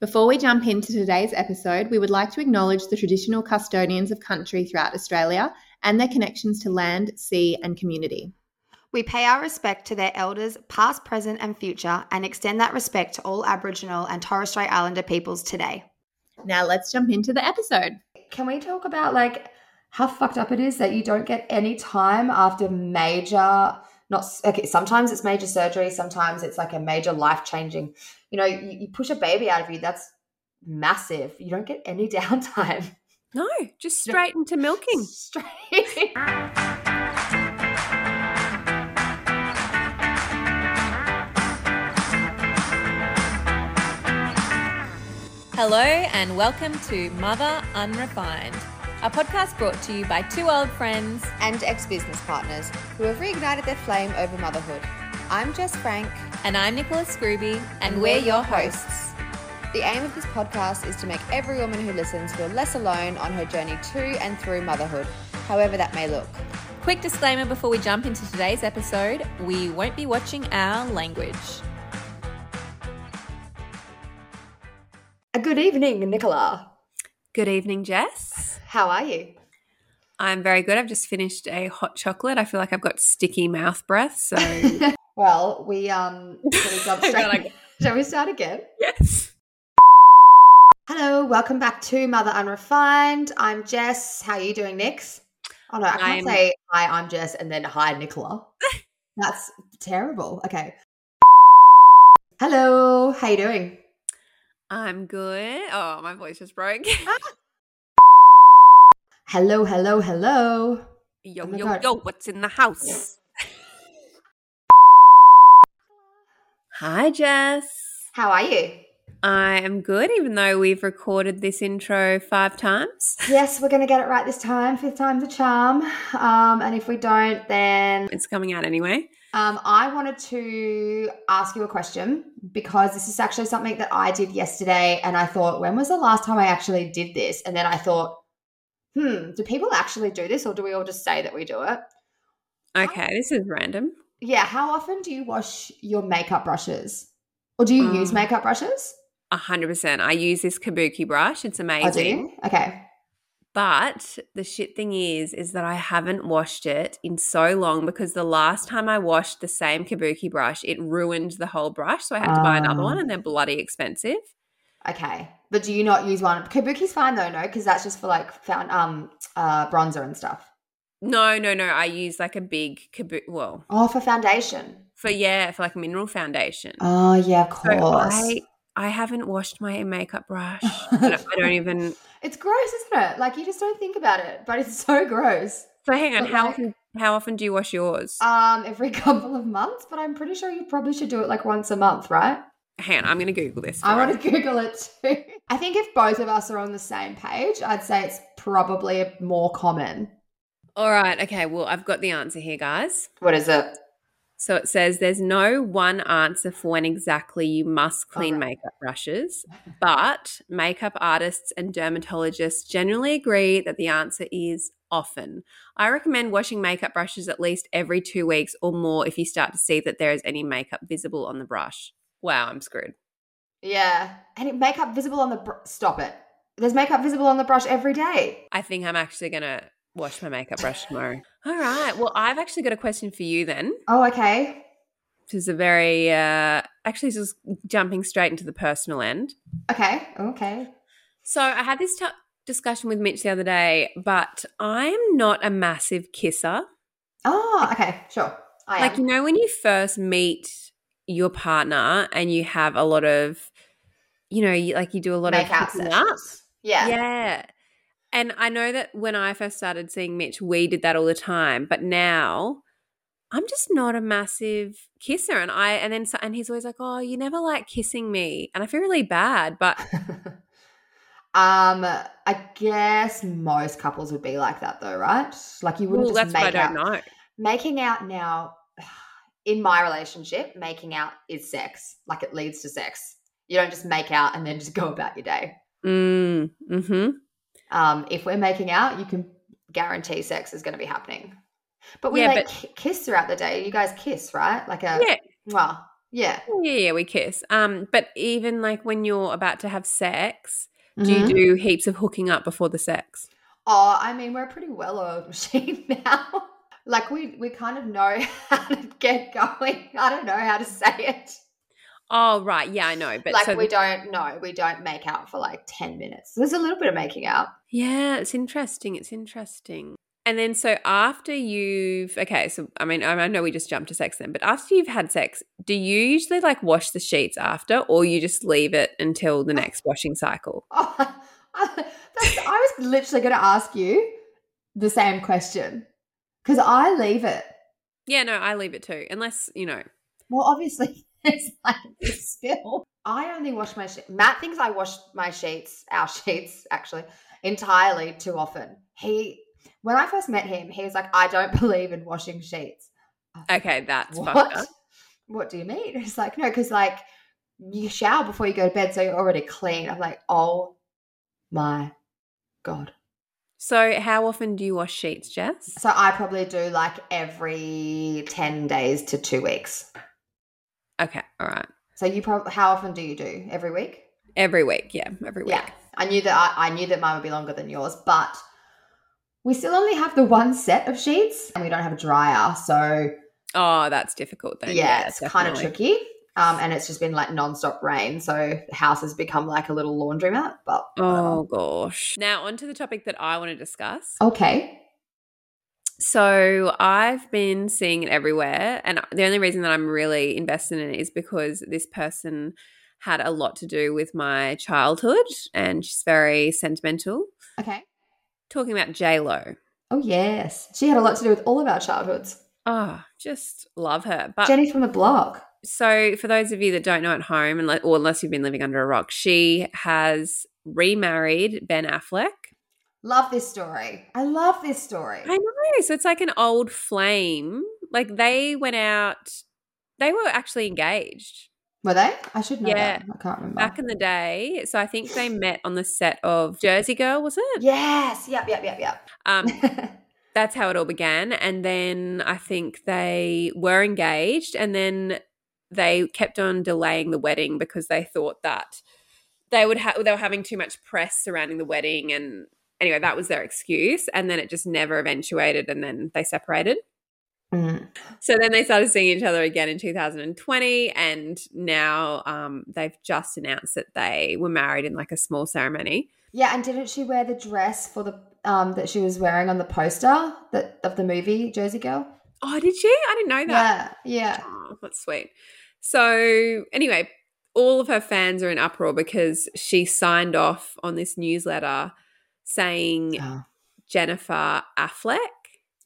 Before we jump into today's episode, we would like to acknowledge the traditional custodians of country throughout Australia and their connections to land, sea, and community. We pay our respect to their elders, past, present, and future, and extend that respect to all Aboriginal and Torres Strait Islander peoples today. Now let's jump into the episode. Can we talk about like how fucked up it is that you don't get any time after major not okay sometimes it's major surgery sometimes it's like a major life changing you know you, you push a baby out of you that's massive. You don't get any downtime. No, just straight into milking. straight Hello, and welcome to Mother Unrefined, a podcast brought to you by two old friends. And ex business partners who have reignited their flame over motherhood. I'm Jess Frank, And I'm Nicola Scrooby, and we're your hosts. The aim of this podcast is to make every woman who listens feel less alone on her journey to and through motherhood, however that may look. Quick disclaimer before we jump into today's episode we won't be watching our language. a good evening nicola Good evening, Jess. How are you I'm very good. I've just finished a hot chocolate. I feel like I've got sticky mouth breath. So, well we um shall we jump Hang on, shall we start again yes. hello welcome back to mother unrefined i'm jess how are you doing nix oh no i can't I'm- say hi i'm jess and then hi nicola that's terrible okay hello how you doing I'm good. Oh, my voice just broke. Hello hello hello yo, Oh yo, God. yo, what's in the house? Hi, Jess. how are you I am good, even though we've recorded this intro five times. yes we're gonna get it right this time fifth time's a charm um and if we don't then It's coming out anyway. Um, I wanted to ask you a question because this is actually something that I did yesterday, and I thought, when was the last time I actually did this? And then I thought, hmm, do people actually do this, or do we all just say that we do it? Okay, this is random. Yeah. How often do you wash your makeup brushes, or do you use Um, makeup brushes? A hundred percent. I use this kabuki brush. It's amazing. Oh, do you? Okay. But the shit thing is, is that I haven't washed it in so long because the last time I washed the same kabuki brush, it ruined the whole brush. So I had to buy another Ah. one and they're bloody expensive. Okay. But do you not use one? Kabuki's fine though, no, because that's just for like found um uh bronzer and stuff. No, no, no. I use like a big kabuki, well, Oh, for foundation. for yeah, for like mineral foundation. Oh yeah, of So course. I, I haven't washed my makeup brush. I don't, I don't even. It's gross, isn't it? Like you just don't think about it, but it's so gross. So hang on. But How like- often? How often do you wash yours? Um, every couple of months, but I'm pretty sure you probably should do it like once a month, right? hang on. I'm going to Google this. I want to Google it too. I think if both of us are on the same page, I'd say it's probably more common. All right. Okay. Well, I've got the answer here, guys. What is it? So it says there's no one answer for when exactly you must clean Alright. makeup brushes, but makeup artists and dermatologists generally agree that the answer is often. I recommend washing makeup brushes at least every two weeks or more if you start to see that there is any makeup visible on the brush. Wow, I'm screwed. Yeah, and it makeup visible on the br- stop it. There's makeup visible on the brush every day. I think I'm actually going to wash my makeup brush tomorrow. All right. Well, I've actually got a question for you then. Oh, okay. This is a very, uh, actually, just jumping straight into the personal end. Okay. Okay. So I had this t- discussion with Mitch the other day, but I'm not a massive kisser. Oh, okay. Sure. I Like, am. you know, when you first meet your partner and you have a lot of, you know, you, like you do a lot Make of hooking up. Yeah. Yeah. And I know that when I first started seeing Mitch, we did that all the time. But now I'm just not a massive kisser. And I, and then, and he's always like, oh, you never like kissing me. And I feel really bad. But um, I guess most couples would be like that, though, right? Like you wouldn't well, just that's what I make don't out. know. Making out now, in my relationship, making out is sex. Like it leads to sex. You don't just make out and then just go about your day. Mm, hmm Um, if we're making out, you can guarantee sex is going to be happening. But we Yeah, like but- kiss throughout the day. You guys kiss, right? Like a Yeah. well, Yeah. Yeah, yeah, we kiss. Um, but even like when you're about to have sex, do you Mhm. do heaps of hooking up before the sex? Oh, I mean, we're a pretty well-oiled machine now. Like we we kind of know how to get going. I don't know how to say it. Oh, right. Yeah, I know. But like so we the- don't know. We don't make out for like ten minutes. There's a little bit of making out. yeah, it's interesting. It's interesting. And then so after you've okay, so I mean I I know we just jumped to sex then, but after you've had sex, do you usually like wash the sheets after, or you just leave it until the next washing cycle? Oh, that's, I was literally going to ask you the same question because I leave it. Yeah, no, I leave it too, unless you know. Well, obviously, it's like a spill. I only wash my sheets. Matt thinks I wash my sheets, our sheets, actually, entirely too often. He, when I first met him, he was like, I don't believe in washing sheets. Okay, that's fucked What? up. What do you mean? It's like, no, because like you shower before you go to bed, so you're already clean. I'm like, oh my God. So, how often do you wash sheets, Jess? So I probably do like every 10 days to two weeks. Okay, all right. So you probably, how often do you do? Every week? Every week, yeah, every week. Yeah. I knew that I, I knew that mine would be longer than yours, but we still only have the one set of sheets and we don't have a dryer. So Oh, that's difficult then. yeah, it's kind of tricky. Um, and it's just been like non-stop rain. So the house has become like a little laundromat, but Oh gosh. Now on to the topic that I want to discuss. okay. So I've been seeing it everywhere, and the only reason that I'm really invested in it is because this person had a lot to do with my childhood, and she's very sentimental. Okay. Talking about J Lo. Oh yes. She had a lot to do with all of our childhoods. Oh, just love her. But Jenny from the block. So for those of you that don't know at home, or unless you've been living under a rock, she has remarried Ben Affleck. Love this story. I love this story. I know. So it's like an old flame. Like they went out, they were actually engaged Were they? I should know Yeah. that. I can't remember. back in the day. So I think they met on the set of Jersey Girl, was it? yes. Yep, yep, yep, Um, yep. that's how it all began. And then I think they were engaged and then they kept on delaying the wedding because they thought that they would have they were having too much press surrounding the wedding and anyway that was their excuse and then it just never eventuated and then they separated Mm. so then they started seeing each other again in 2020 and now um, they've just announced that they were married in like a small ceremony Yeah, and didn't she wear the dress for the um that she was wearing on the poster that of the movie Jersey Girl? oh did she i didn't know that Yeah, yeah. Oh, that's sweet. So, anyway, all of her fans are in uproar because she signed off on this newsletter saying Oh. Jennifer Affleck.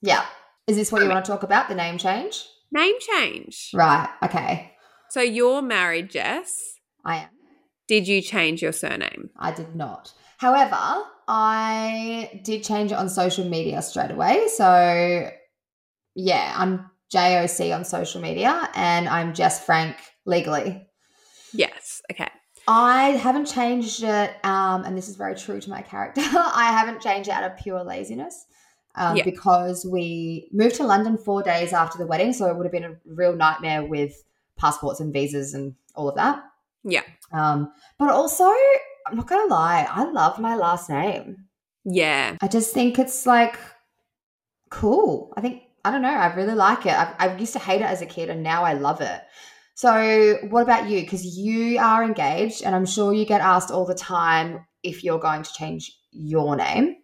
Yeah. Is this what you want to talk about? The name change? Name change. Right. Okay. So, you're married, Jess. I am. Did you change your surname? I did not. However, I did change it on social media straight away. So, yeah, I'm JOC on social media and I'm Jess Frank legally. Yes. Okay. I haven't changed it, um, and this is very true to my character. I haven't changed it out of pure laziness um, Yeah. because we moved to London four days after the wedding, so it would have been a real nightmare with passports and visas and all of that. Yeah. Um, but also, I'm not gonna lie, I love my last name. Yeah. I just think it's like cool. I think I don't know. I really like it. I, I used to hate it as a kid, and now I love it. So, what about you? Because you are engaged, and I'm sure you get asked all the time if you're going to change your name.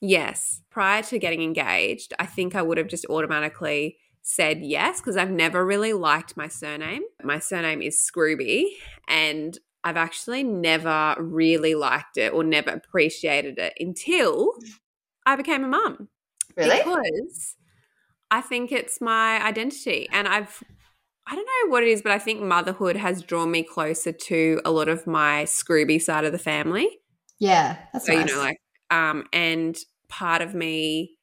Yes. Prior to getting engaged, I think I would have just automatically said yes because I've never really liked my surname. My surname is Scrooby, and I've actually never really liked it or never appreciated it until I became a mum. Really? Because I think it's my identity. And I've, I don't know what it is, but I think motherhood has drawn me closer to a lot of my Scrooby side of the family. Yeah, that's So, nice. you know, like, um, and part of me,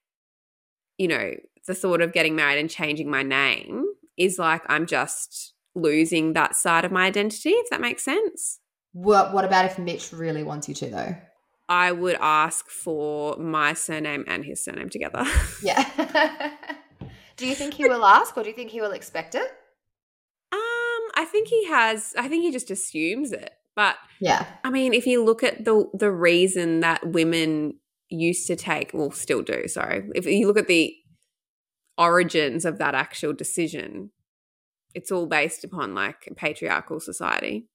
you know, the thought of getting married and changing my name is like I'm just losing that side of my identity, if that makes sense. what What about if Mitch really wants you to, though? I would ask for my surname and his surname together. Yeah. do you think he will ask, or do you think he will expect it? Um, I think he has. I think he just assumes it. But Yeah. I mean, if you look at the the reason that women used to take, well, still do. Sorry, if you look at the origins of that actual decision, it's all based upon like a patriarchal society.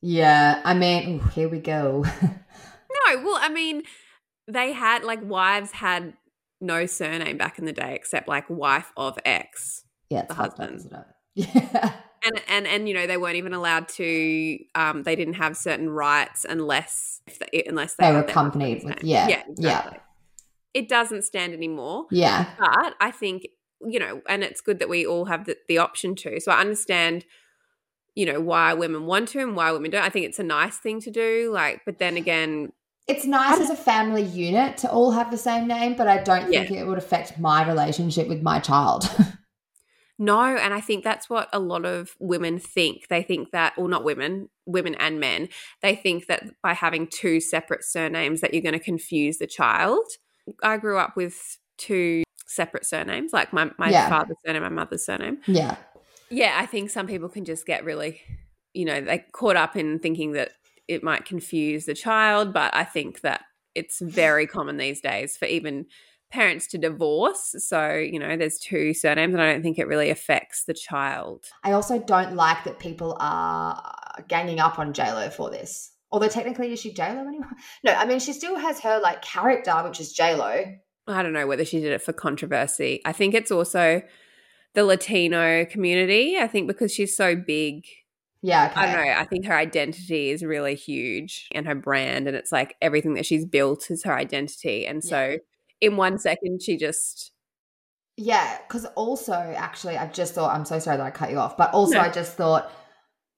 Yeah. I mean, ooh, here we go. No, well, I mean, they had like wives had no surname back in the day except like wife of X. yeah. The up, husband. Yeah. and and and you know they weren't even allowed to um they didn't have certain rights unless if they, unless they, They were accompanied with- yeah, yeah yeah. it doesn't stand anymore Yeah. but i think you know and it's good that we all have the, the option to so i understand you know why women want to and why women don't i think it's a nice thing to do like but then again It's nice as a family unit to all have the same name, but I don't Yeah. think it would affect my relationship with my child. No, and I think that's what a lot of women think. They think that, or not women, women and men, they think that by having two separate surnames that you're going to confuse the child. I grew up with two separate surnames, like my, my Yeah. father's surname, my mother's surname. yeah. Yeah, I think some people can just get really, you know, they caught up in thinking that it might confuse the child, but I think that it's very common these days for even parents to divorce. So, you know, there's two surnames, and I don't think it really affects the child. I also don't like that people are ganging up on JLo for this. Although technically, is she JLo anymore? No, I mean, she still has her like character, which is JLo. I don't know whether she did it for controversy. I think it's also the Latino community. I think because she's so big, Yeah, okay. I don't know. I think her identity is really huge and her brand, and it's like everything that she's built is her identity. And so, in one second, she just Yeah, because also, actually, I've just thought, I'm so sorry that I cut you off, but also, No. I just thought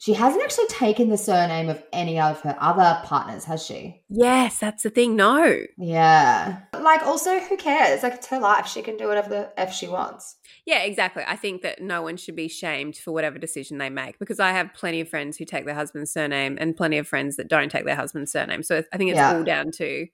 she hasn't actually taken the surname of any of her other partners, has she? yes, that's the thing. No, Yeah. Like, also, who cares? Like, it's her life. She can do whatever the F she wants. yeah, exactly. I think that no one should be shamed for whatever decision they make because I have plenty of friends who take their husband's surname and plenty of friends that don't take their husband's surname. So I think it's Yeah. all down to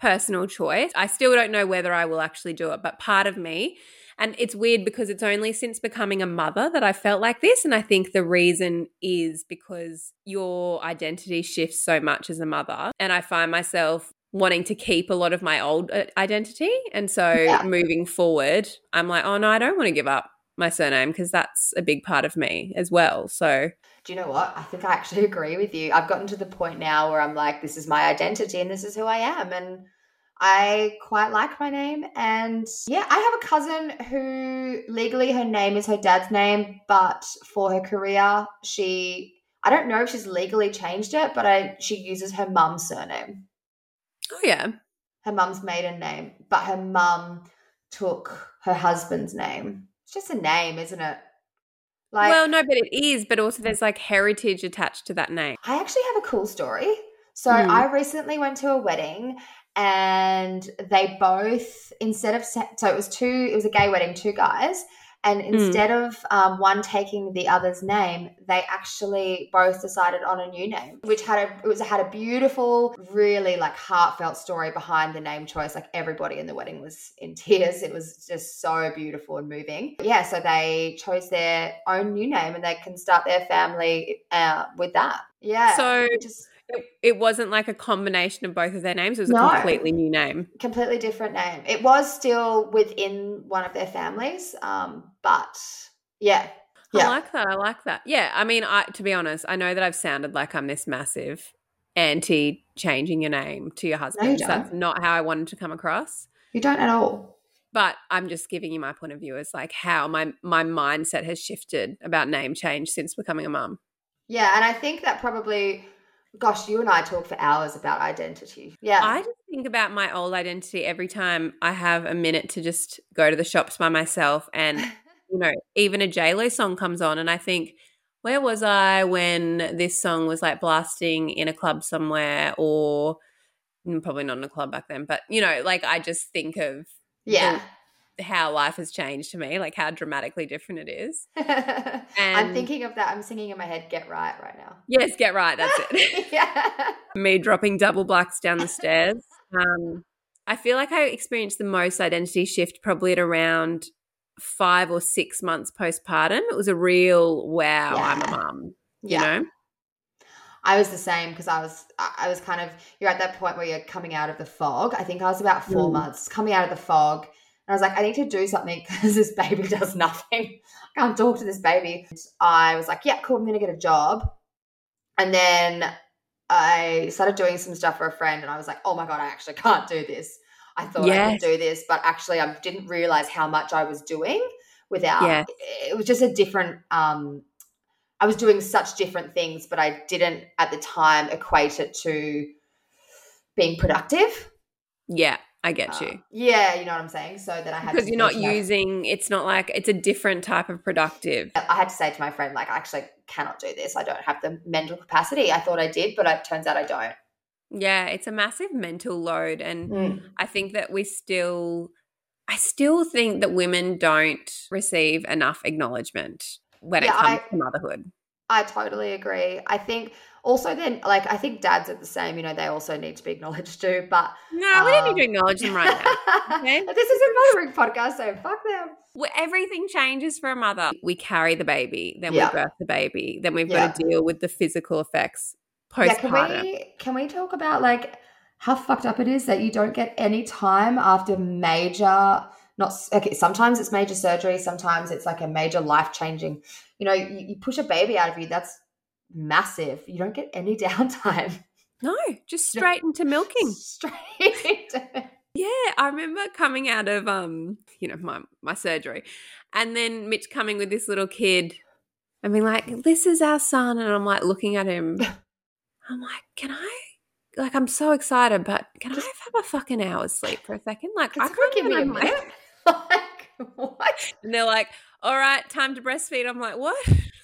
personal choice. I still don't know whether I will actually do it, but part of me, and it's weird because it's only since becoming a mother that I felt like this. And I think the reason is because your identity shifts so much as a mother. And I find myself wanting to keep a lot of my old uh, identity. And so Yeah. moving forward, I'm like, oh no, I don't want to give up my surname because that's a big part of me as well. So Do you know what? I think I actually agree with you. I've gotten to the point now where I'm like, this is my identity and this is who I am. And I quite like my name. And yeah, I have a cousin who legally her name is her dad's name, but for her career, she I don't know if she's legally changed it, but I she uses her mum's surname, oh yeah. her mum's maiden name, but her mum took her husband's name. It's just a name, isn't it? Like well, no, but it is, but also there's like heritage attached to that name. I actually have a cool story. So Mm. I recently went to a wedding and they both instead of so it was two it was a gay wedding two guys and instead of um, one taking the other's name they actually both decided on a new name which had a it was had a beautiful really like heartfelt story behind the name choice. Like everybody in the wedding was in tears. It was just so beautiful and moving. Yeah so they chose their own new name and they can start their family uh, with that. Yeah So- just It, it wasn't like a combination of both of their names. It was No. a completely new name. completely different name. It was still within one of their families, um, but yeah, yeah. I like that. I like that. Yeah. I mean, I to be honest, I know that I've sounded like I'm this massive anti changing your name to your husband. you That's not how I wanted to come across. you don't at all. But I'm just giving you my point of view as like how my my mindset has shifted about name change since becoming a mum. Yeah, and I think that probably, gosh, you and I talk for hours about identity. Yeah, I just think about my old identity every time I have a minute to just go to the shops by myself and you know, even a JLo song comes on and I think, where was I when this song was like blasting in a club somewhere or mm, probably not in a club back then, but you know, like I just think of yeah. How life has changed to me, like how dramatically different it is. I'm thinking of that. I'm singing in my head, "Get Right" right now. Yes, get right, that's it. yeah, me dropping double blacks down the stairs. Um, I feel like I experienced the most identity shift probably at around five or six months postpartum, it was a real wow, I'm a Yeah. mum. You Yeah. know? I was the same because I was I I was kind of you're at that point where you're coming out of the fog. I think I was about four Mm. months coming out of the fog. And I was like, I need to do something because this baby does nothing. I can't talk to this baby. I was like, yeah, cool, I'm gonna get a job. And then I started doing some stuff for a friend and I was like, oh my God, I actually can't do this. I thought I could do this, but actually I didn't realize how much I was doing without Yes. it was just a different um I was doing such different things, but I didn't at the time equate it to being productive. Yeah, I get Uh, you. yeah, you know what I'm saying. So then I had Because you're not using, it's not like, it's a different type of productive. I had to say to my friend, like, I actually cannot do this. I don't have the mental capacity. I thought I did, but it turns out I don't. Yeah, it's a massive mental load. And Mm. I think that we still, I still think that women don't receive enough acknowledgement when Yeah, it comes I- to motherhood. I totally agree. I think also then, like, I think dads are the same. You know, they also need to be acknowledged too. But No, we don't Um, need to acknowledge them right now. okay. this is a mothering podcast, so fuck them. Well, everything changes for a mother. We carry the baby, then Yeah. we birth the baby, then we've Yeah. got to deal with the physical effects Yeah, can postpartum. we can we talk about like how fucked up it is that you don't get any time after major not okay sometimes it's major surgery sometimes it's like a major life changing you know you, you push a baby out of you that's massive you don't get any downtime No, just straight into milking. straight into. Yeah, I remember coming out of um, you know, my my surgery, and then Mitch coming with this little kid, and being like, "This is our son," and I'm like looking at him. I'm like, "Can I?" Like, I'm so excited, but can I have a fucking hour's sleep for a second? Like, I can't give me a minute like what And they're like, "All right, time to breastfeed." I'm like, "What?"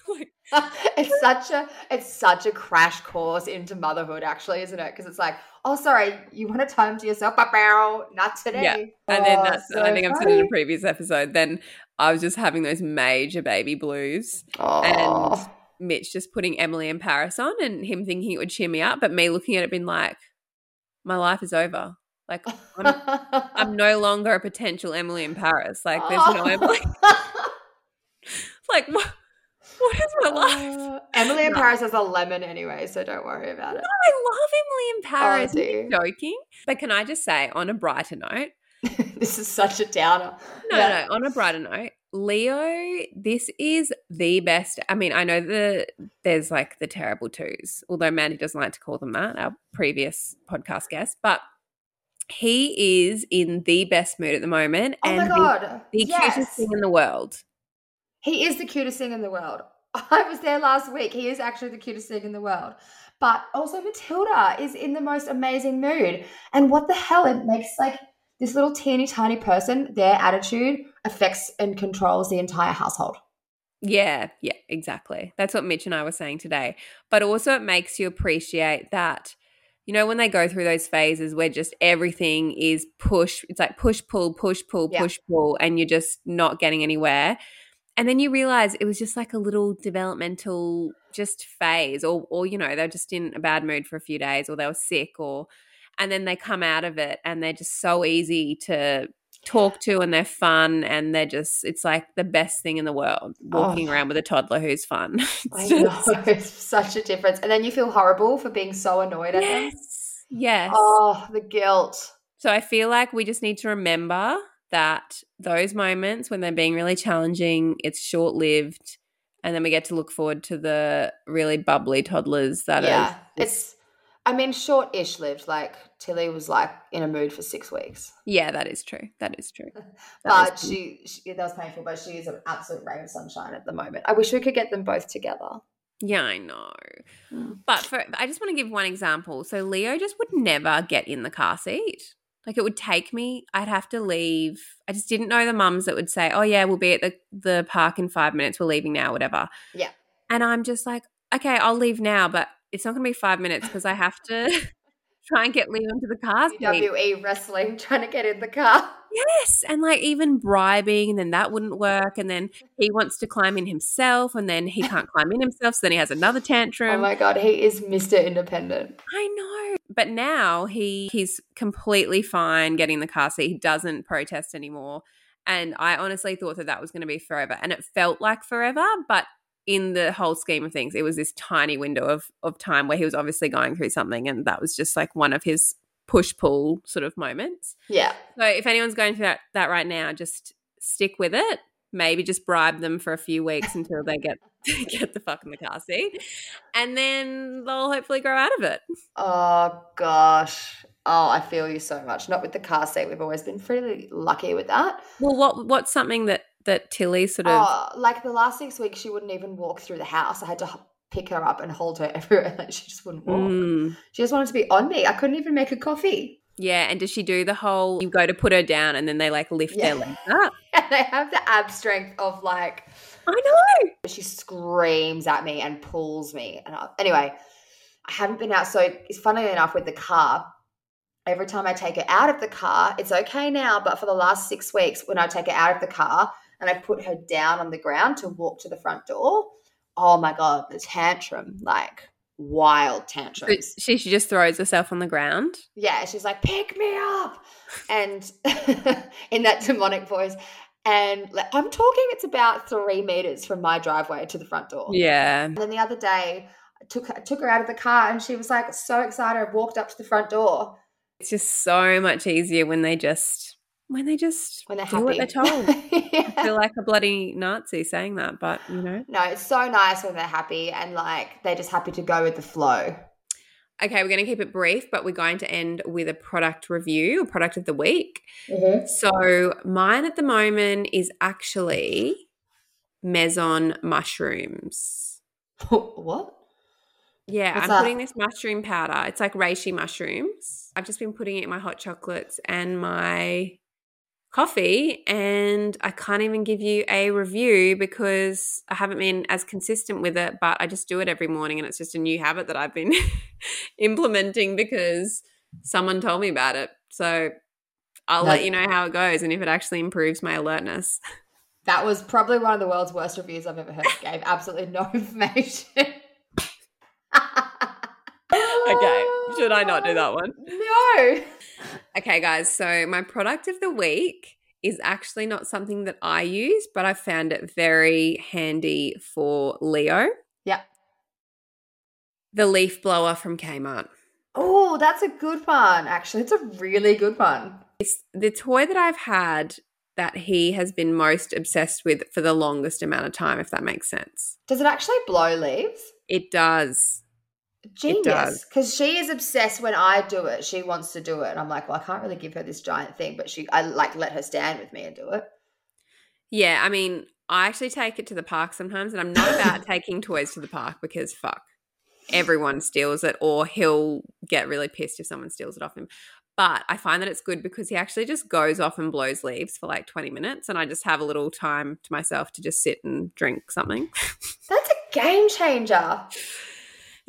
like, it's such a it's such a crash course into motherhood actually isn't it because it's like oh sorry you want a time to yourself but not today Yeah. And then Oh, that's, so I think I've said in a previous episode, then I was just having those major baby blues. oh. and Mitch just putting Emily in Paris on and him thinking it would cheer me up, but me looking at it being like, my life is over. Like, I'm, I'm no longer a potential Emily in Paris. Like, there's no Emily. Like, what, what is my life? Uh, Emily in No. Paris has a lemon anyway, so don't worry about it. I love Emily in Paris. do Are you joking? But can I just say, on a brighter note, this is such a downer. No, Yeah. no. On a brighter note, Leo, this is the best. I mean, I know the there's like the terrible twos, although Mandy doesn't like to call them that. Our previous podcast guest, but he is in the best mood at the moment, Oh my and the- the, yes. cutest thing in the world. He is the cutest thing in the world. I was there last week. He is actually the cutest thing in the world. But also Matilda is in the most amazing mood. And what the hell? It makes like this little teeny tiny person, their attitude affects and controls the entire household. Yeah, yeah, exactly. That's what Mitch and I were saying today. But also, it makes you appreciate that, you know, when they go through those phases where just everything is push, it's like push, pull, push, pull, Yeah. push, pull, and you're just not getting anywhere. And then you realize it was just like a little developmental just phase, or, or, you know, they're just in a bad mood for a few days, or they were sick, or, and then they come out of it and they're just so easy to talk to and they're fun and they're just it's like the best thing in the world walking Oh. around with a toddler who's fun It's I know. just- It's such a difference. And then you feel horrible for being so annoyed at them. yes yes Oh, the guilt. so i feel like we just need to remember that those moments when they're being really challenging it's short lived and then we get to look forward to the really bubbly toddlers that yeah. are It's I mean short-ish lived. Like Tilly was like in a mood for six weeks. yeah that is true that is true That But she, she that was painful, but she is an absolute ray of sunshine at the moment. I wish we could get them both together. Yeah, I know. Mm. But for I just want to give one example. So Leo just would never get in the car seat. Like it would take me, I'd have to leave. I just didn't know the mums that would say, "Oh yeah, we'll be at the the park in 5 minutes. We're leaving now, whatever." Yeah. And I'm just like, "Okay, I'll leave now, but it's not going to be 5 minutes because I have to try and get Leo into the car seat." WWE wrestling, trying to get in the car. Yes, and like even bribing, and then that wouldn't work, and then he wants to climb in himself, and then he can't climb in himself, so then he has another oh tantrum. Oh my god, he is Mr. Independent. I know. But now he he's completely fine getting the car seat. He doesn't protest anymore. And I honestly thought that that was going to be forever. And it felt like forever, but in the whole scheme of things, it was this tiny window of, of time where he was obviously going through something. And that was just like one of his push pull sort of moments. Yeah. So if anyone's going through that, that right now, just stick with it. Maybe just bribe them for a few weeks until they get get the fuck in the car seat, and then they'll hopefully grow out of it. Oh gosh. Oh, I feel you so much. Not with the car seat. We've always been pretty lucky with that. Well, what what's something that that Tilly sort of? Oh, like the last six weeks, she wouldn't even walk through the house. I had to pick her up and hold her everywhere. Like she just wouldn't walk. Mm. She just wanted to be on me. I couldn't even make a coffee. Yeah, and does she do the whole? You go to put her down, and then they like lift Yeah. their legs up. And they have the ab strength of like I know. she screams at me and pulls me. And I, anyway, I haven't been out. So it's funny enough with the car. Every time I take her out of the car, it's okay now. But for the last six weeks, when I take her out of the car and I put her down on the ground to walk to the front door, oh my god, the tantrum, like wild tantrum. she she just throws herself on the ground. Yeah, she's like, pick me up. And in that demonic voice. And like, I'm talking, it's about three meters from my driveway to the front door. Yeah. And then the other day, I took her, took her out of the car and she was like so excited. I walked up to the front door It's just so much easier when they just when they just when they're do happy. what they're told. Yeah. I feel like a bloody Nazi saying that, but you know. No, it's so nice when they're happy and like they're just happy to go with the flow. Okay, we're going to keep it brief, but we're going to end with a product review, a product of the week. Mm-hmm. So, mine at the moment is actually Maison mushrooms. what? Yeah, What's I'm that? putting this mushroom powder. It's like reishi mushrooms. I've just been putting it in my hot chocolates and my coffee, and I can't even give you a review because I haven't been as consistent with it, but I just do it every morning, and it's just a new habit that I've been implementing because someone told me about it. So I'll No. let you know how it goes and if it actually improves my alertness. That was probably one of the world's worst reviews I've ever heard. Gave absolutely no information. Okay, should I not do that one? No. Okay, guys. So my product of the week is actually not something that I use, but I found it very handy for Leo. Yep. The leaf blower from Kmart. Oh, that's a good one. Actually, it's a really good one. It's the toy that I've had that he has been most obsessed with for the longest amount of time, if that makes sense. Does it actually blow leaves? It does. Genius. does. Because she is obsessed when I do it. She wants to do it. And I'm like, well, I can't really give her this giant thing, but she I like let her stand with me and do it. Yeah, I mean, I actually take it to the park sometimes, and I'm not about taking toys to the park because fuck, everyone steals it, or he'll get really pissed if someone steals it off him. But I find that it's good because he actually just goes off and blows leaves for like 20 minutes, and I just have a little time to myself to just sit and drink something. That's a game changer.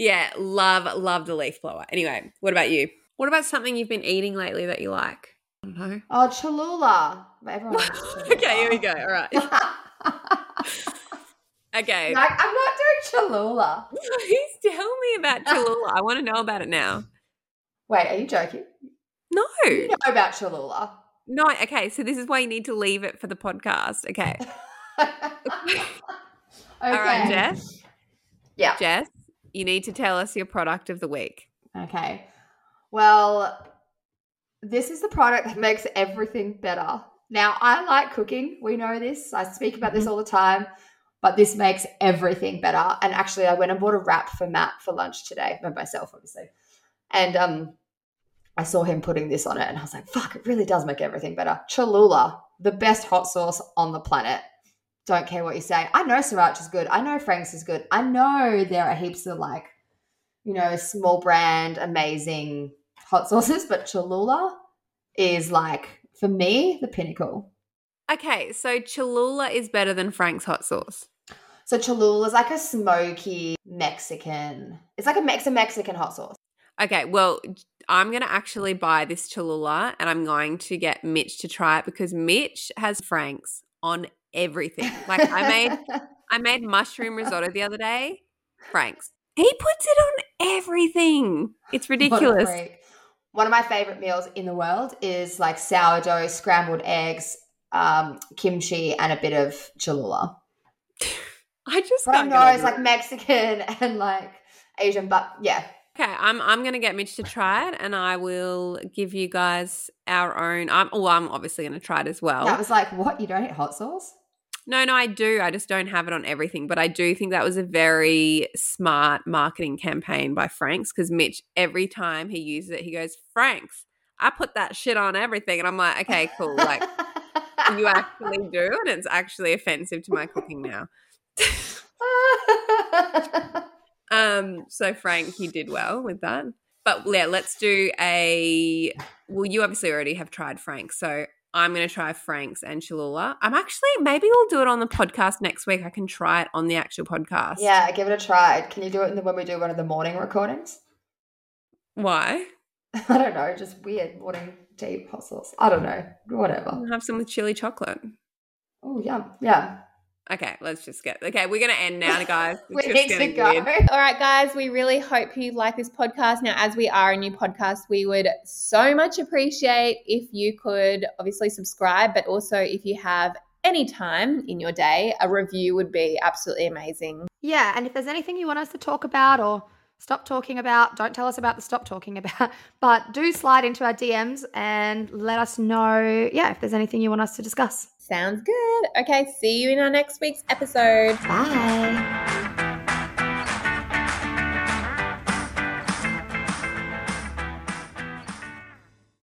Yeah, love, love the leaf blower. Anyway, what about you? What about something you've been eating lately that you like? I don't know. Oh, Cholula. Everyone Cholula. okay, here we go. All right. Okay. Like, I'm not doing Cholula. Please tell me about Cholula. I want to know about it now. Wait, are you joking? No. You know about Cholula. No, okay. So this is why you need to leave it for the podcast. Okay. okay. All right, Jess. Yeah. Jess, you need to tell us your product of the week. Okay. Well, this is the product that makes everything better. Now, I like cooking. We know this. I speak about this all the time, but this makes everything better. And actually, I went and bought a wrap for Matt for lunch today, by myself, obviously. And um, I saw him putting this on it, and I was like, fuck, it really does make everything better. Cholula, the best hot sauce on the planet. Don't care what you say. I know Sriracha is good. I know Frank's is good. I know there are heaps of like you know, small brand, amazing hot sauces, but Cholula is like, for me, the pinnacle. Okay, so Cholula is better than Frank's hot sauce. So Cholula is like a smoky Mexican, it's like a Mex- a Mexican hot sauce. Okay, well, I'm going to actually buy this Cholula and I'm going to get Mitch to try it because Mitch has Frank's on everything. Like I made I made mushroom risotto the other day. Frank's. He puts it on everything. It's ridiculous. One of my favorite meals in the world is like sourdough, scrambled eggs, um, kimchi, and a bit of Cholula. I just But I can't know get it's like. Mexican and like Asian, but yeah. Okay, I'm I'm gonna get Mitch to try it, and I will give you guys our own. I'm well, I'm obviously gonna try it as well. That was like, what? You don't eat hot sauce? No, no, I do. I just don't have it on everything, but I do think that was a very smart marketing campaign by Frank's because Mitch, every time he uses it, he goes, "Frank's, I put that shit on everything," and I'm like, okay, cool, like you actually do, and it's actually offensive to my cooking now. Um, so Frank, you did well with that. But yeah, let's do a. Well, you obviously already have tried Frank, so I'm going to try Frank's and Cholula. I'm actually maybe we'll do it on the podcast next week. I can try it on the actual podcast. yeah, give it a try. Can you do it in the, when we do one of the morning recordings? Why? I don't know, just weird morning tea hot sauce. I don't know, whatever. Have some with chili chocolate. Oh, yum, yeah. Okay, let's just get. Okay, we're going to end now, guys. We just need to go. weird. All right, guys, we really hope you like this podcast. Now, as we are a new podcast, we would so much appreciate if you could obviously subscribe, but also if you have any time in your day, a review would be absolutely amazing. Yeah, and if there's anything you want us to talk about or stop talking about, don't tell us about the stop talking about, but do slide into our DMs and let us know, yeah, if there's anything you want us to discuss. Sounds good. Okay, see you in our next week's episode. Bye.